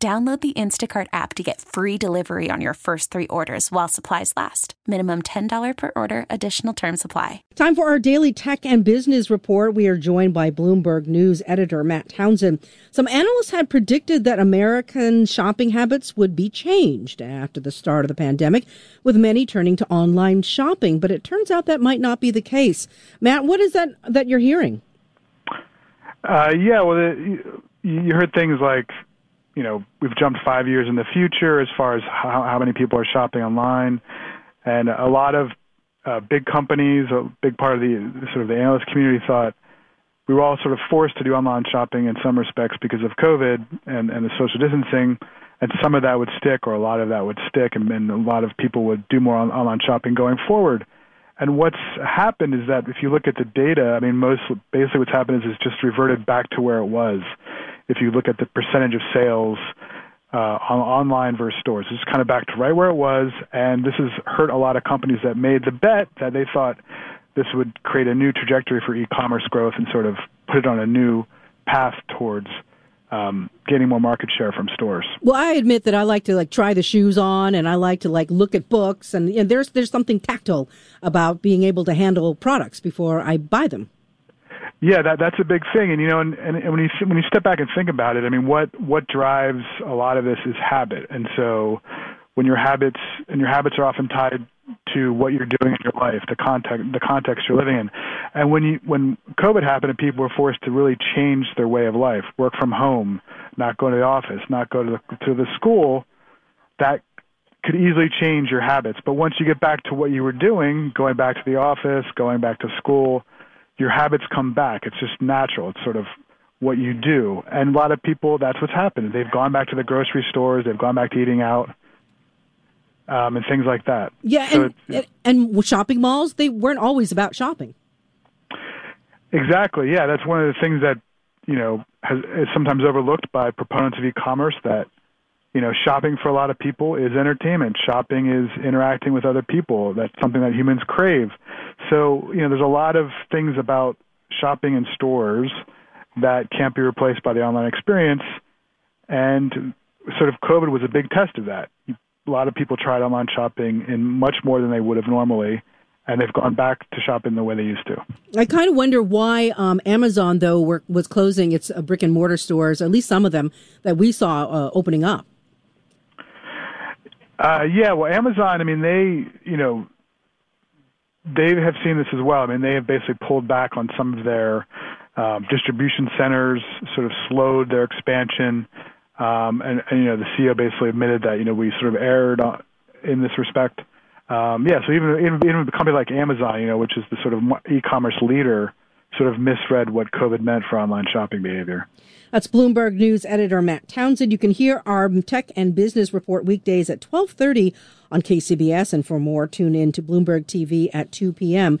Download the Instacart app to get free delivery on your first three orders while supplies last. Minimum $10 per order, additional term supply. Time for our daily tech and business report. We are joined by Bloomberg News editor Matt Townsend. Some analysts had predicted that American shopping habits would be changed after the start of the pandemic, with many turning to online shopping, but it turns out that might not be the case. Matt, what is that that you're hearing? Uh, yeah, well, you, you heard things like you know we've jumped five years in the future as far as how, how many people are shopping online, and a lot of uh, big companies, a big part of the sort of the analyst community thought we were all sort of forced to do online shopping in some respects because of COVID and, and the social distancing, and some of that would stick, or a lot of that would stick, and, and a lot of people would do more on, online shopping going forward. And what's happened is that if you look at the data, I mean, most basically what's happened is it's just reverted back to where it was if you look at the percentage of sales uh, on online versus stores. It's kind of back to right where it was, and this has hurt a lot of companies that made the bet that they thought this would create a new trajectory for e-commerce growth and sort of put it on a new path towards um, getting more market share from stores. Well, I admit that I like to like try the shoes on, and I like to like look at books, and, and there's there's something tactile about being able to handle products before I buy them. Yeah, that that's a big thing, and you know, and, and, and when you when you step back and think about it, I mean, what what drives a lot of this is habit, and so when your habits and your habits are often tied to what you're doing in your life, the context the context you're living in, and when you when COVID happened and people were forced to really change their way of life, work from home, not go to the office, not go to the to the school, that could easily change your habits. But once you get back to what you were doing, going back to the office, going back to school your habits come back. It's just natural. It's sort of what you do. And a lot of people, that's what's happened. They've gone back to the grocery stores. They've gone back to eating out. Um, and things like that. Yeah, so and, and shopping malls, they weren't always about shopping. Exactly. Yeah, that's one of the things that you know has, is sometimes overlooked by proponents of e-commerce. That you know, shopping for a lot of people is entertainment. Shopping is interacting with other people. That's something that humans crave. So, you know, there's a lot of things about shopping in stores that can't be replaced by the online experience. And sort of COVID was a big test of that. A lot of people tried online shopping in much more than they would have normally and they've gone back to shopping the way they used to. I kind of wonder why um, Amazon, though, were, was closing its uh, brick and mortar stores, at least some of them that we saw uh, opening up. Uh, yeah, well, Amazon. I mean, they you know they have seen this as well. I mean, they have basically pulled back on some of their um, distribution centers, sort of slowed their expansion, um, and, and you know the CEO basically admitted that you know we sort of erred on, in this respect. Um, yeah, so even, even even a company like Amazon, you know, which is the sort of e-commerce leader, sort of misread what COVID meant for online shopping behavior. That's Bloomberg News editor Matt Townsend. You can hear our tech and business report weekdays at 12:30 on KCBS and for more tune in to Bloomberg TV at 2 p.m.